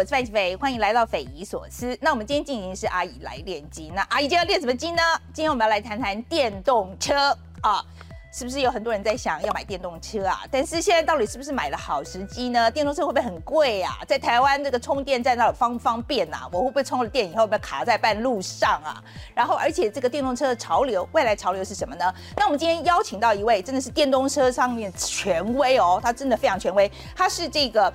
我是范琪斐，欢迎来到匪夷所思。那我们今天进行是阿姨来练机。那阿姨今天要练什么机呢？今天我们要来谈谈电动车啊。是不是有很多人在想要买电动车啊？但是现在到底是不是买了好时机呢？电动车会不会很贵啊？在台湾这个充电站那里方不方便啊？我会不会充了电以后被卡在半路上啊？然后，而且这个电动车的潮流，未来潮流是什么呢？那我们今天邀请到一位真的是电动车上面权威哦，他真的非常权威，他是这个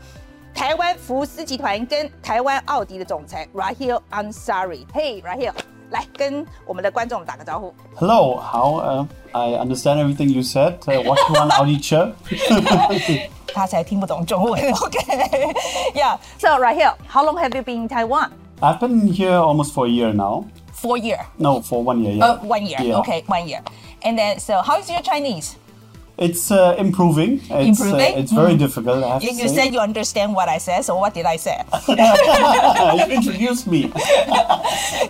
台湾福斯集团跟台湾奥迪的总裁 Rahil Ansari。Hey Rahil。来跟我们的观众打个招呼。Hello, how uh, I understand everything you said. Uh, what you want Audi chair? 他才听不懂中文。Okay, yeah. So right here, how long have you been in Taiwan? I've been here almost for a year now. For a year? No, for one year. Yeah. Uh, one year. Yeah. Okay, one year. And then, so how is your Chinese? It's uh, improving. It's, improving. Uh, it's very mm. difficult. I have you, to you said you understand what I said. So what did I say? you introduced me.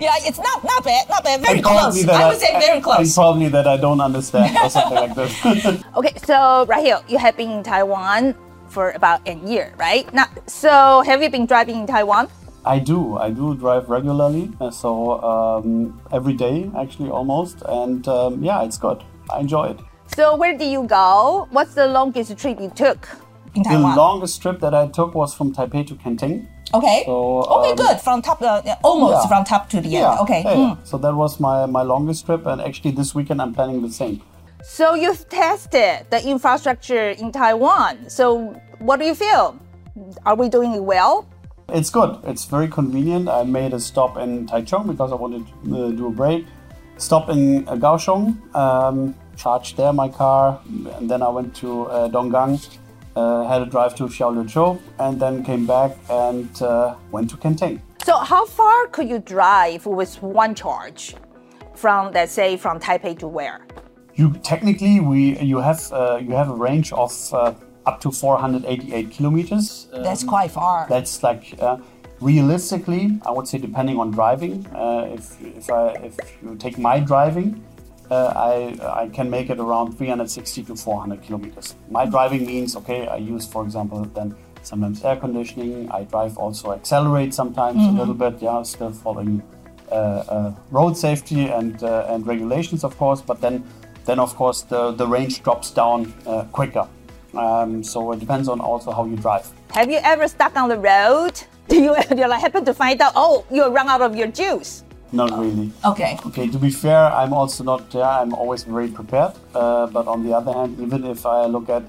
yeah, it's not not bad, not bad. Very close. I would say very close. And probably that I don't understand or something like this. okay, so right here, you have been in Taiwan for about a year, right? Now, so have you been driving in Taiwan? I do. I do drive regularly, uh, so um, every day actually almost, and um, yeah, it's good. I enjoy it. So where did you go? What's the longest trip you took in Taiwan? The longest trip that I took was from Taipei to Kenting. Okay. So, okay, um, good. From top, uh, almost yeah. from top to the yeah. end. Okay. Yeah, mm. So that was my my longest trip, and actually this weekend I'm planning the same. So you've tested the infrastructure in Taiwan. So what do you feel? Are we doing it well? It's good. It's very convenient. I made a stop in Taichung because I wanted to uh, do a break. Stop in uh, Kaohsiung. Um, charged there my car, and then I went to uh, Donggang, uh, had a drive to Xiaoliuqiu, and then came back and uh, went to Kenting. So how far could you drive with one charge from, let's say, from Taipei to where? You technically we you have uh, you have a range of uh, up to 488 kilometers. Um, that's quite far. That's like uh, realistically, I would say, depending on driving. Uh, if if I if you take my driving, uh, I, I can make it around 360 to 400 kilometers. My driving means, okay, I use, for example, then sometimes air conditioning. I drive also accelerate sometimes mm-hmm. a little bit, yeah, still following uh, uh, road safety and uh, and regulations, of course. But then, then of course, the, the range drops down uh, quicker. Um, so it depends on also how you drive. Have you ever stuck on the road? Do you, you like happen to find out, oh, you run out of your juice? Not really. Okay. Okay. To be fair, I'm also not. Yeah, I'm always very prepared. Uh, but on the other hand, even if I look at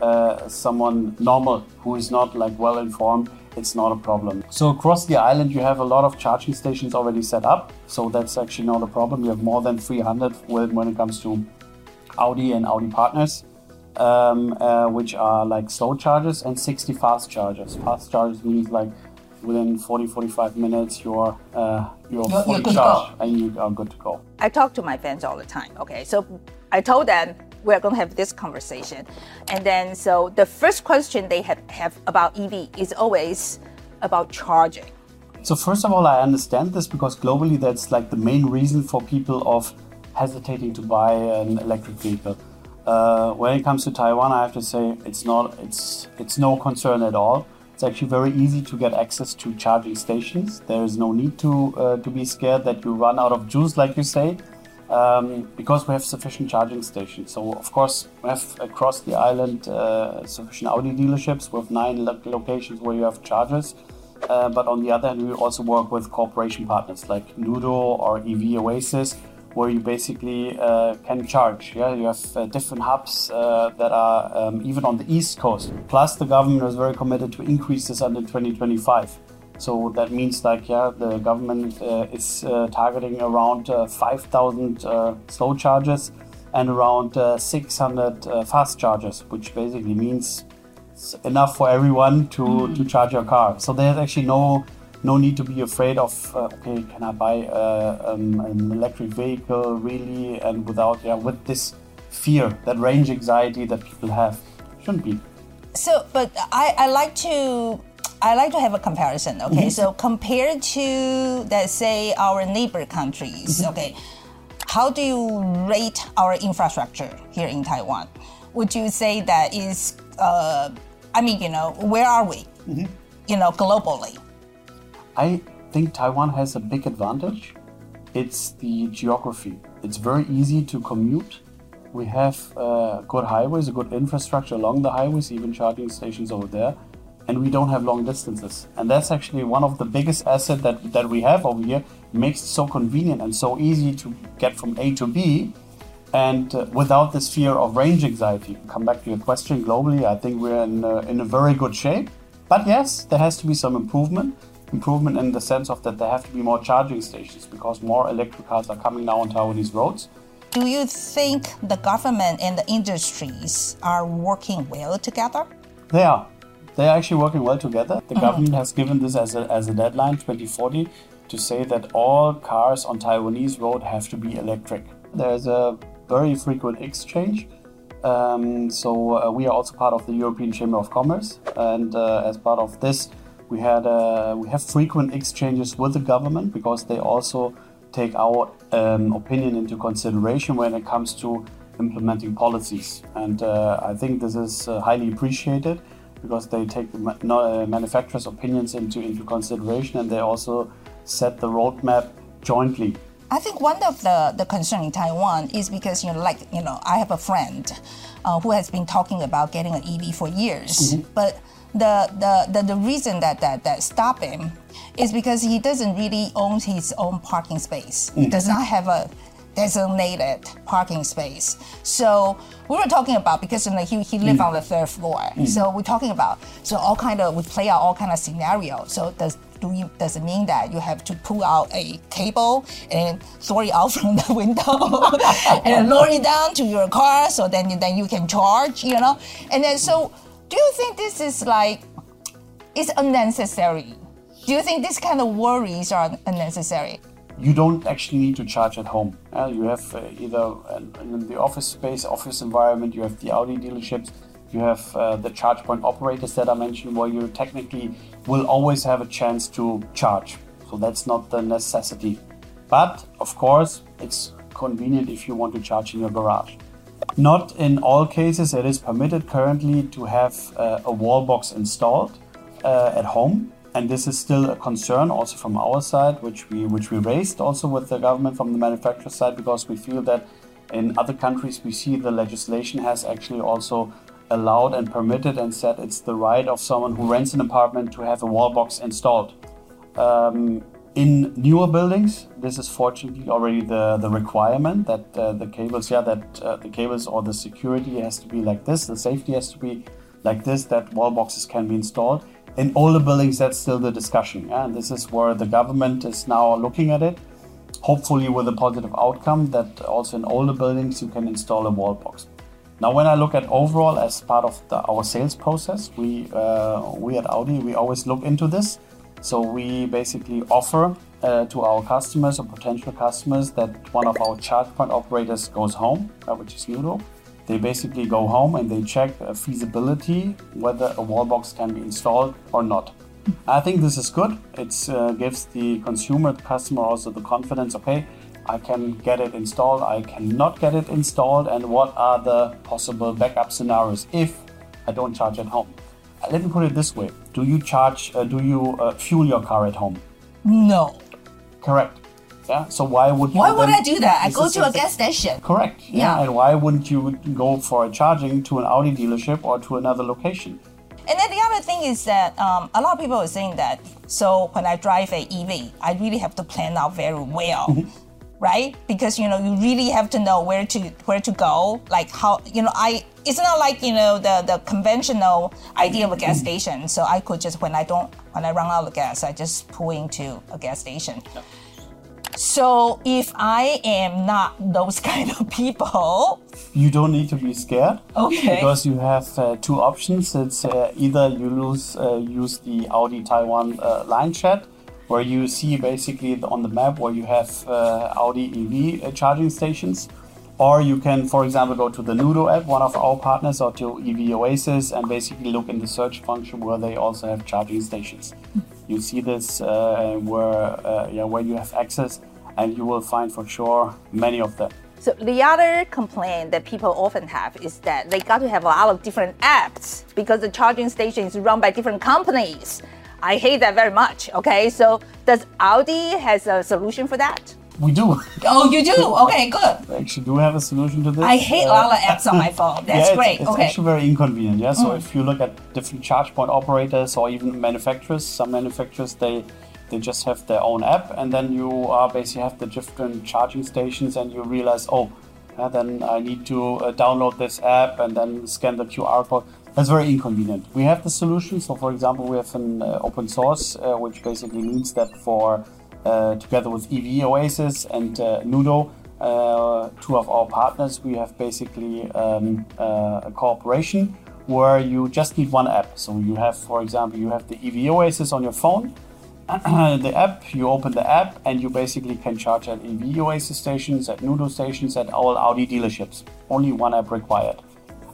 uh, someone normal who is not like well informed, it's not a problem. So across the island, you have a lot of charging stations already set up. So that's actually not a problem. You have more than 300 when, when it comes to Audi and Audi partners, um, uh, which are like slow chargers and 60 fast chargers. Fast chargers means like within 40 45 minutes you're uh, you're, you're fully you're charged and you are good to go. I talk to my fans all the time okay? So i told them we're going to have this conversation. And then so the first question they have, have about ev is always about charging. So first of all i understand this because globally that's like the main reason for people of hesitating to buy an electric vehicle. Uh, when it comes to taiwan i have to say it's not it's it's no concern at all it's actually very easy to get access to charging stations. There is no need to uh, to be scared that you run out of juice, like you say, um, because we have sufficient charging stations. So of course we have across the island uh, sufficient Audi dealerships with nine lo- locations where you have chargers. Uh, but on the other hand, we also work with cooperation partners like Noodoe or EV Oasis where you basically uh, can charge. Yeah, you have uh, different hubs uh, that are um, even on the east coast. Plus, the government is very committed to increase this until 2025. So that means like yeah, the government uh, is uh, targeting around uh, 5,000 slow chargers and around 600 fast chargers, which basically means enough for everyone to, mm. to charge your car. So there's actually no no need to be afraid of uh, okay can i buy uh, um, an electric vehicle really and without yeah with this fear that range anxiety that people have shouldn't be so but i, I like to I like to have a comparison. Okay, mm-hmm. so compared to let's say our neighbor countries, mm-hmm. okay, how do you rate our infrastructure here in Taiwan? Would you say that is, uh, I mean, you know, where are we? Mm-hmm. You know, globally I think Taiwan has a big advantage. It's the geography. It's very easy to commute. We have uh, good highways, a good infrastructure along the highways, even charging stations over there, and we don't have long distances. And that's actually one of the biggest assets that, that we have over here. It makes it so convenient and so easy to get from A to B and uh, without this fear of range anxiety. Come back to your question globally, I think we're in, uh, in a very good shape. But yes, there has to be some improvement. Improvement in the sense of that there have to be more charging stations because more electric cars are coming now on Taiwanese roads. Do you think the government and the industries are working well together? They are. They are actually working well together. The mm-hmm. government has given this as a, as a deadline, 2040, to say that all cars on Taiwanese road have to be electric. There's a very frequent exchange. Um, so uh, we are also part of the European Chamber of Commerce, and uh, as part of this, we had uh, we have frequent exchanges with the government because they also take our um, opinion into consideration when it comes to implementing policies. And uh, I think this is uh, highly appreciated because they take the ma- uh, manufacturers' opinions into into consideration, and they also set the roadmap jointly I think one of the, the concern in Taiwan is because, you know, like, you know, I have a friend uh, who has been talking about getting an EV for years. Mm-hmm. But the, the, the, the reason that, that, that stop him is because he doesn't really own his own parking space. Mm. He does not have a designated parking space. So we were talking about because you know, he, he lived mm. on the third floor. Mm. So we're talking about so all kind of we play out all kind of scenarios. So does do you, does it mean that you have to pull out a cable and throw it out from the window and lower it down to your car so then then you can charge, you know? And then so do you think this is like it's unnecessary? Do you think this kind of worries are unnecessary? You don't actually need to charge at home. You have uh, either in the office space, office environment, you have the Audi dealerships you have uh, the charge point operators that I mentioned, where you technically will always have a chance to charge. So that's not the necessity. But of course, it's convenient if you want to charge in your garage. Not in all cases, it is permitted currently to have uh, a wall box installed uh, at home. And this is still a concern also from our side, which we which we raised also with the government from the manufacturer side, because we feel that in other countries we see the legislation has actually also allowed and permitted and said it's the right of someone who rents an apartment to have a wall box installed. Um, in newer buildings, this is fortunately already the, the requirement that uh, the cables, yeah, that uh, the cables or the security has to be like this, the safety has to be like this, that wall boxes can be installed. In older buildings, that's still the discussion, yeah? and this is where the government is now looking at it, hopefully with a positive outcome that also in older buildings you can install a wall box. Now, when I look at overall as part of the, our sales process, we uh, we at Audi we always look into this. So we basically offer uh, to our customers or potential customers that one of our charge point operators goes home, uh, which is Noodoe. They basically go home and they check feasibility whether a wall box can be installed or not. I think this is good. It uh, gives the consumer, the customer also the confidence. Okay, I can get it installed, I cannot get it installed, and what are the possible backup scenarios if I don't charge at home. Let me put it this way: Do you charge? Uh, do you uh, fuel your car at home? No. Correct. Yeah. So why would why would I do that? I go to a gas station. Correct. Yeah. yeah. And why wouldn't you go for a charging to an Audi dealership or to another location? And then the other thing is that um, a lot of people are saying that. So when I drive a EV, I really have to plan out very well. Mm-hmm right? Because you know you really have to know where to where to go. Like how you know I it's not like you know the the conventional idea of a gas station. So I could just when I don't when I run out of gas, I just pull into a gas station. So if I am not those kind of people, you don't need to be scared. Okay. Because you have uh, two options. It's uh, either you lose uh, use the Audi Taiwan uh, line chat where you see basically on the map where you have uh, Audi EV uh, charging stations. Or you can, for example, go to the Noodoe app, one of our partners, or to EV Oasis, and basically look in the search function where they also have charging stations. You see this uh, where, uh, yeah, where you have access, and you will find for sure many of them. So the other complaint that people often have is that they got to have a lot of different apps because the charging station is run by different companies. I hate that very much. Okay, so does Audi has a solution for that? We do. Oh, you do? Okay, good. We actually do have a solution to this. I hate Uh, all the apps on my phone. That's yeah, great. It's, it's okay. actually very inconvenient. Yeah. So Mm. if you look at different charge point operators or even manufacturers, some manufacturers they they just have their own app, and then you are basically have the different charging stations, and you realize, oh, yeah, then I need to uh, download this app and then scan the QR code. That's very inconvenient. We have the solution. So, for example, we have an uh, open source, uh, which basically means that for uh, together with EV Oasis and uh, Noodoe, uh, two of our partners, we have basically um, uh, a cooperation where you just need one app. So you have, for example, you have the EV Oasis on your phone, the app, you open the app, and you basically can charge at EV Oasis stations, at Noodoe stations, at all Audi dealerships. Only one app required.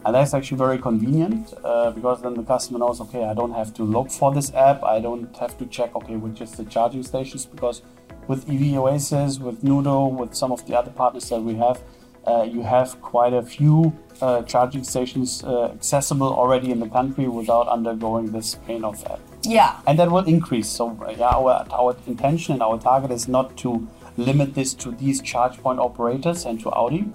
And that's actually very convenient uh, because then the customer knows, okay, I don't have to look for this app. I don't have to check, okay, which is the charging stations because with EV Oasis, with Noodoe, with some of the other partners that we have, uh, you have quite a few uh, charging stations uh, accessible already in the country without undergoing this pain of app. yeah. And that will increase. So, uh, yeah, our, our intention and our target is not to limit this to these charge point operators and to Audi.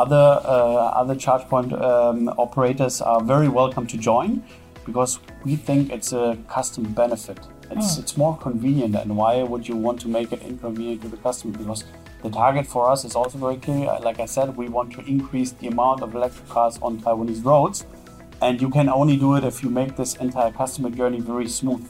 Other uh, other charge point um, operators are very welcome to join because we think it's a custom benefit. It's it's more convenient, and why would you want to make it inconvenient to the customer? Because the target for us is also very clear. Like I said, we want to increase the amount of electric cars on Taiwanese roads, and you can only do it if you make this entire customer journey very smooth.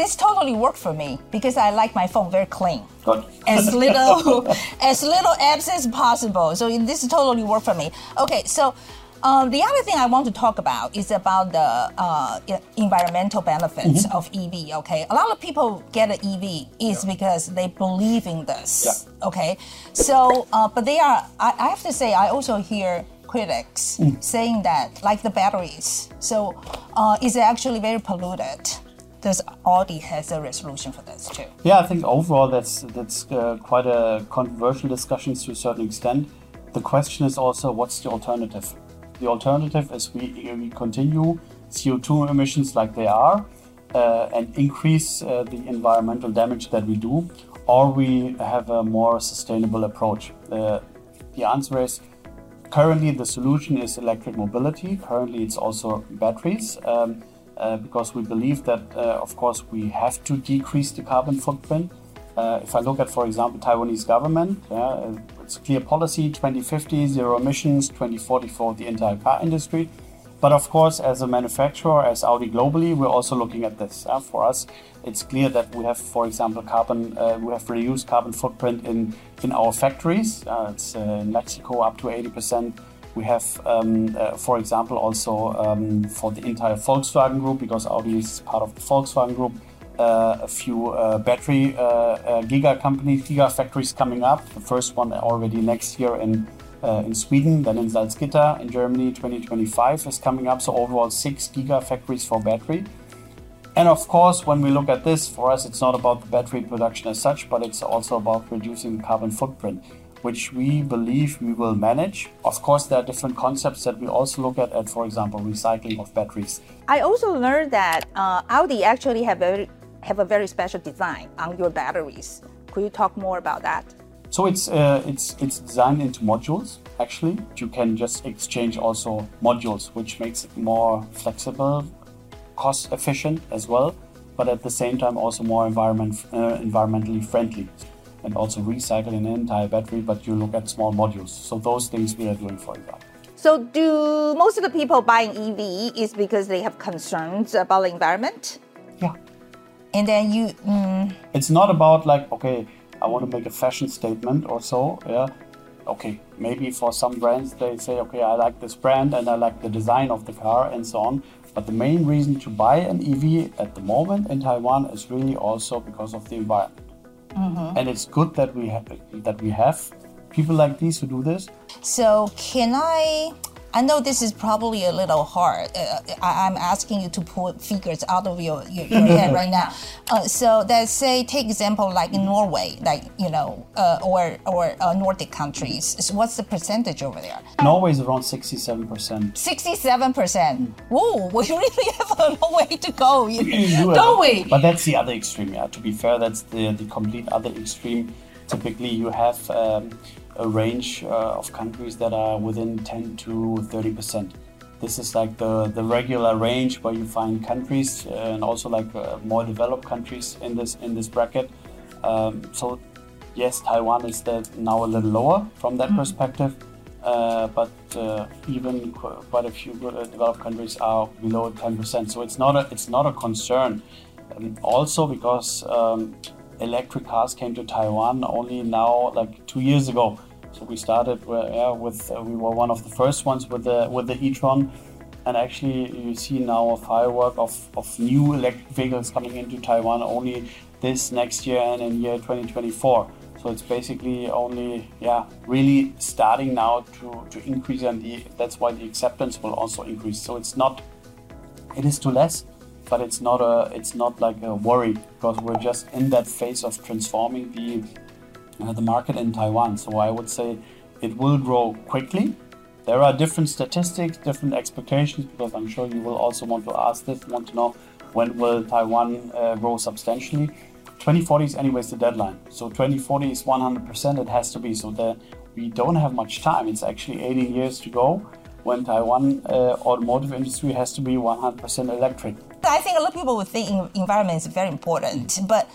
This totally worked for me because I like my phone very clean. Good. as little as little apps as possible. So this totally worked for me. Okay, so um, the other thing I want to talk about is about the uh, environmental benefits of EV. Okay, a lot of people get an EV is because they believe in this. Yeah. Okay, so uh, but they are. I, I have to say, I also hear critics saying that like the batteries. So uh, is actually very polluted. Does Audi has a resolution for this too? Yeah, I think overall that's that's uh, quite a controversial discussion to a certain extent. The question is also what's the alternative? The alternative is we, we continue CO2 emissions like they are uh, and increase uh, the environmental damage that we do, or we have a more sustainable approach. Uh, the answer is currently the solution is electric mobility. Currently, it's also batteries. Um, uh, because we believe that, uh, of course, we have to decrease the carbon footprint. Uh, if I look at, for example, Taiwanese government, uh, it's clear policy 2050 zero emissions, 2040 for the entire car industry. But of course, as a manufacturer, as Audi globally, we're also looking at this. Uh, for us, it's clear that we have, for example, carbon. Uh, we have reduced carbon footprint in in our factories. Uh, it's uh, in Mexico up to 80 percent. We have, um, uh, for example, also um, for the entire Volkswagen Group, because Audi is part of the Volkswagen Group, uh, a few uh, battery uh, uh, giga companies, giga factories coming up. The first one already next year in uh, in Sweden, then in Salzgitter in Germany, 2025 is coming up. So overall, six giga factories for battery. And of course, when we look at this, for us, it's not about the battery production as such, but it's also about reducing the carbon footprint, which we believe we will manage. Of course, there are different concepts that we also look at, at for example, recycling of batteries. I also learned that uh, Audi actually have a have a very special design on your batteries. Could you talk more about that? So it's uh, it's it's designed into modules. Actually, you can just exchange also modules, which makes it more flexible, cost efficient as well, but at the same time also more environment uh, environmentally friendly, and also recycle an entire battery. But you look at small modules. So those things we are doing, for example. So, do most of the people buying EV is because they have concerns about the environment? Yeah. And then you, mm, It's not about like okay, I want to make a fashion statement or so. Yeah. Okay, maybe for some brands they say, okay, I like this brand and I like the design of the car and so on. But the main reason to buy an EV at the moment in Taiwan is really also because of the environment. Mm-hmm. And it's good that we have that we have people like these who do this. so can I I know this is probably a little hard. Uh, I, am asking you to pull figures out of your, your, your head right now. Uh, so let's say, take example like in Norway, like, you know, uh, or, or uh, Nordic countries. So what's the percentage over there? Norway is around 67%. 67%. Mm. Whoa, we really have a long way to go. Don't we? But that's the other extreme, yeah. To be fair, that's the, the complete other extreme. Typically, you have um, a range uh, of countries that are within 10 to 30 percent. This is like the, the regular range where you find countries uh, and also like uh, more developed countries in this in this bracket. Um, so yes, Taiwan is now a little lower from that mm. perspective, uh, but uh, even qu quite a few developed countries are below 10%. So it's not a it's not a concern. Um, also because um, electric cars came to Taiwan only now like two years ago. We started yeah, with uh, we were one of the first ones with the with the e-tron, and actually you see now a firework of, of new electric vehicles coming into Taiwan only this next year and in year 2024. So it's basically only yeah really starting now to, to increase and the, that's why the acceptance will also increase. So it's not it is too less, but it's not a it's not like a worry because we're just in that phase of transforming the uh, the market in Taiwan. So I would say it will grow quickly. There are different statistics, different expectations, because I'm sure you will also want to ask this, want to know when will Taiwan uh, grow substantially. 2040 is anyways the deadline. So 2040 is 100%, it has to be. So that we don't have much time. It's actually 18 years to go when Taiwan uh, automotive industry has to be 100% electric. I think a lot of people would think environment is very important, but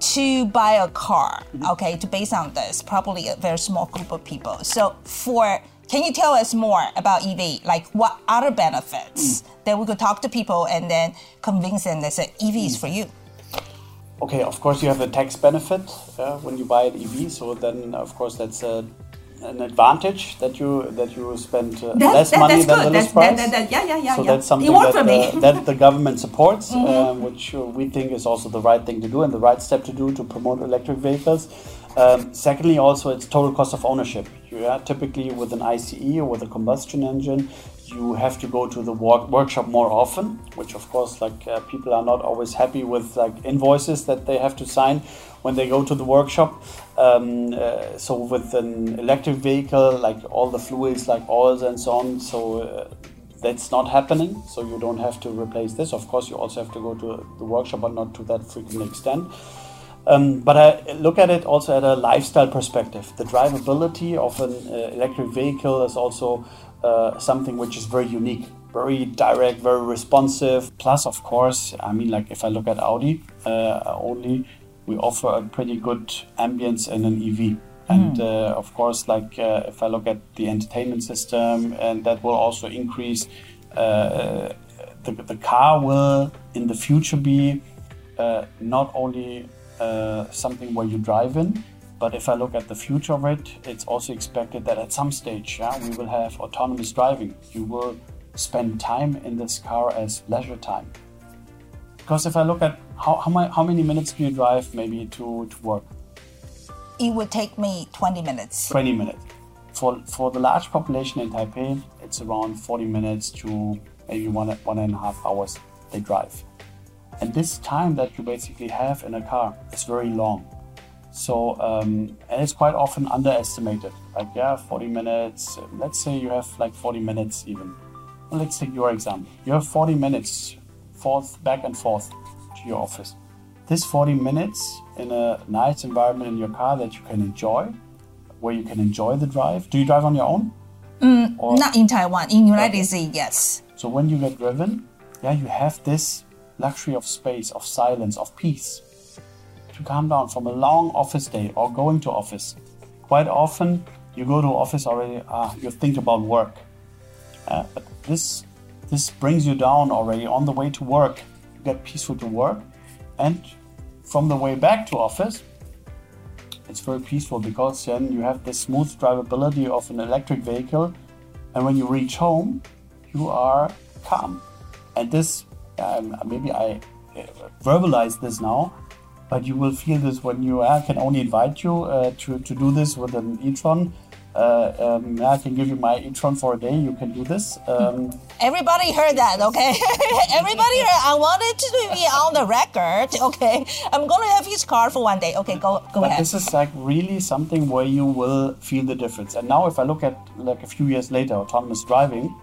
to buy a car, okay, to base on this, probably a very small group of people. So for can you tell us more about EV? Like what other benefits mm. that we could talk to people and then convince them that EV is for you? Okay, of course you have a tax benefit uh, when you buy an EV. So then, of course, that's a an advantage that you that you spend uh, that, less that, money than good. the list price. That, yeah, yeah, yeah. So yeah. that's something that, uh, that the government supports, mm-hmm. uh, which we think is also the right thing to do and the right step to do to promote electric vehicles. Um, secondly, also it's total cost of ownership. You are typically with an ICE or with a combustion engine, you have to go to the work, workshop more often, which of course, like uh, people are not always happy with like invoices that they have to sign when they go to the workshop. Um, uh, so with an electric vehicle, like all the fluids, like oils and so on, so uh, that's not happening. So you don't have to replace this. Of course, you also have to go to the workshop, but not to that frequent extent. Um, but I look at it also at a lifestyle perspective. The drivability of an uh, electric vehicle is also uh, something which is very unique, very direct, very responsive. Plus, of course, I mean, like if I look at Audi uh, only, we offer a pretty good ambience in an EV. And mm. uh, of course, like uh, if I look at the entertainment system, and that will also increase. Uh, the, the car will in the future be not only uh, something where you drive in. But if I look at the future of it, it's also expected that at some stage, yeah, we will have autonomous driving. You will spend time in this car as leisure time. Because if I look at how, how, my, how many minutes do you drive maybe to, to work? It would take me 20 minutes. 20 minutes. For, for the large population in Taipei, it's around 40 minutes to maybe one, one and a half hours they drive. And this time that you basically have in a car is very long. So, um, and it's quite often underestimated. Like, yeah, 40 minutes. Let's say you have like 40 minutes even. Well, let's take your example. You have 40 minutes forth, back and forth to your office. This 40 minutes in a nice environment in your car that you can enjoy, where you can enjoy the drive. Do you drive on your own? Mm, not in Taiwan. In United. States, yes. So when you get driven, yeah, you have this luxury of space, of silence, of peace. To calm down from a long office day or going to office. Quite often, you go to office already, ah, you think about work. Uh, but this, this brings you down already on the way to work. You get peaceful to work. And from the way back to office, it's very peaceful because then you have the smooth drivability of an electric vehicle. And when you reach home, you are calm. And this um, maybe I uh, verbalize this now, but you will feel this when you. I can only invite you uh, to, to do this with an e-tron. uh, um, I can give you my e-tron for a day. You can do this. Um, Everybody heard that, okay? Everybody heard. I wanted to be on the record, okay? I'm going to have his car for one day. Okay, go go but ahead. this is like really something where you will feel the difference. And now, if I look at like a few years later, autonomous driving,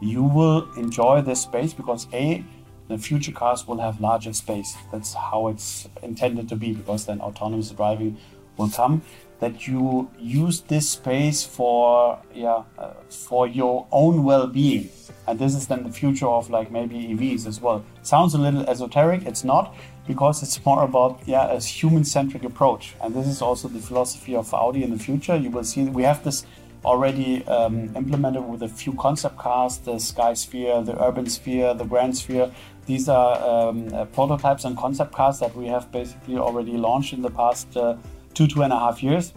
you will enjoy this space because a the future cars will have larger space. That's how it's intended to be because then autonomous driving will come. That you use this space for yeah uh, for your own well-being, and this is then the future of like maybe EVs as well. Sounds a little esoteric. It's not because it's more about yeah a human-centric approach, and this is also the philosophy of Audi in the future. You will see we have this already um, implemented with a few concept cars the Sky Sphere, the Urban Sphere, the Grand Sphere. These are um, uh, prototypes and concept cars that we have basically already launched in the past uh, two, two and a half years.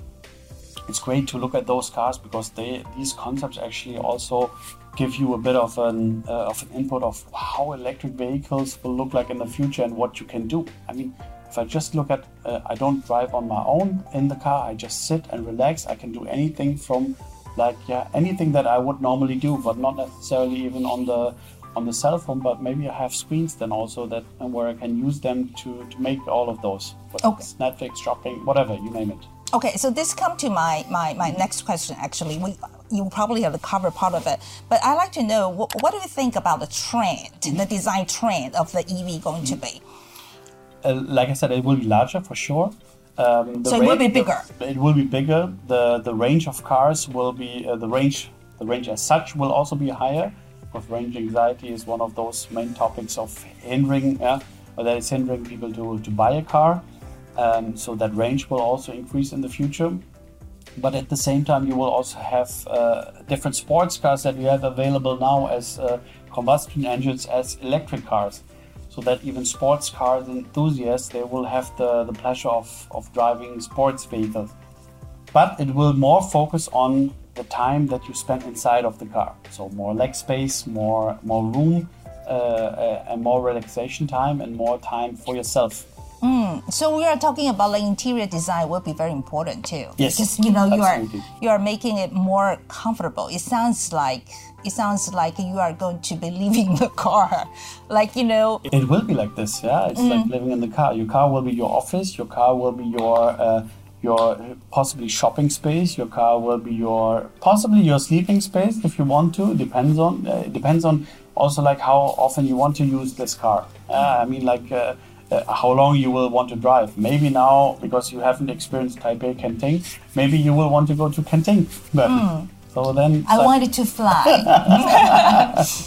It's great to look at those cars because they these concepts actually also give you a bit of an uh, of an input of how electric vehicles will look like in the future and what you can do. I mean, if I just look at, uh, I don't drive on my own in the car. I just sit and relax. I can do anything from like yeah anything that I would normally do, but not necessarily even on the on the cell phone. But maybe I have screens then also that where I can use them to to make all of those. Whether Okay. Netflix, shopping, whatever you name it. Okay, so this come to my, my, my next question. Actually, we you probably have covered part of it, but I'd like to know what, what do you think about the trend, the design trend of the EV going to be? uh, like I said, it will be larger for sure. Um, So it will be bigger. the- it will be bigger. the The range of cars will be uh, the range. The range as such will also be higher. Because range anxiety is one of those main topics of hindering, yeah, or that is hindering people to, to buy a car. Um, so that range will also increase in the future. But at the same time, you will also have uh, different sports cars that we have available now as uh, combustion engines as electric cars so that even sports cars enthusiasts they will have the, the pleasure of, of driving sports vehicles but it will more focus on the time that you spend inside of the car so more leg space more more room uh, uh, and more relaxation time and more time for yourself So we are talking about the interior design will be very important too. Yes, because you know you are you are making it more comfortable. It sounds like it sounds like you are going to be leaving the car, like you know. It will be like this, yeah. It's like living in the car. Your car will be your office. Your car will be your uh, your possibly shopping space. Your car will be your possibly your sleeping space if you want to. Depends on uh, depends on also like how often you want to use this car. Uh, I mean like. Uh, uh, how long you will want to drive. Maybe now, because you haven't experienced Taipei Kenting, maybe you will want to go to Kenting. But, So then, I like- wanted to fly.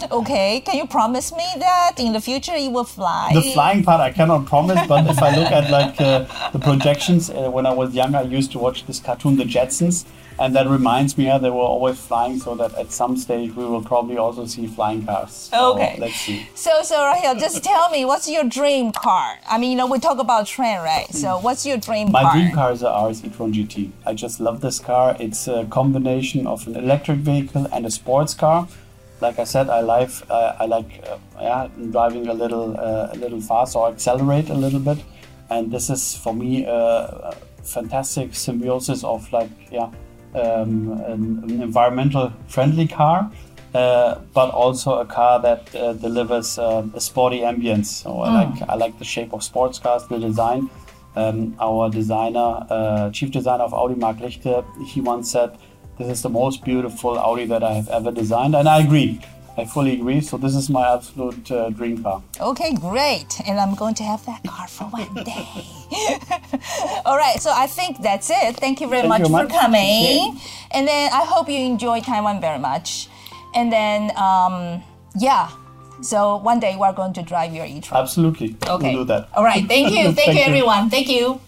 okay, can you promise me that in the future you will fly? The flying part I cannot promise, but if I look at like uh, the projections, uh, when I was younger, I used to watch this cartoon, The Jetsons, and that reminds me, yeah, they were always flying, so that at some stage we will probably also see flying cars. So Okay. let's see. So, so Rahil, just tell me, what's your dream car? I mean, you know, we talk about trend, right? So, what's your dream My car? My dream car is a RS e-tron GT. I just love this car. It's a combination of an electric vehicle and a sports car. Like I said, I like uh, I like uh, yeah, driving a little uh, a little fast or accelerate a little bit, and this is for me a fantastic symbiosis of like yeah um, an, an environmental friendly car. Uh, but also a car that uh, delivers uh, a sporty ambience. So I like I like the shape of sports cars, the design. Um, our designer, uh, chief designer of Audi, Marc Lichte, he once said, "This is the most beautiful Audi that I have ever designed," and I agree. I fully agree. So this is my absolute uh, dream car. Okay, great. And I'm going to have that car for one day. All right, so I think that's it. Thank you very Thank much you for much. coming. And then I hope you enjoy Taiwan very much. And then, um, yeah, so one day we're going to drive your e-tron. Absolutely, Okay. we'll do that. All right, thank you. Thank, Thank you, you. everyone. Thank you.